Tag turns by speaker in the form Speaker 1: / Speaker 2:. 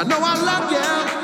Speaker 1: I know I love you.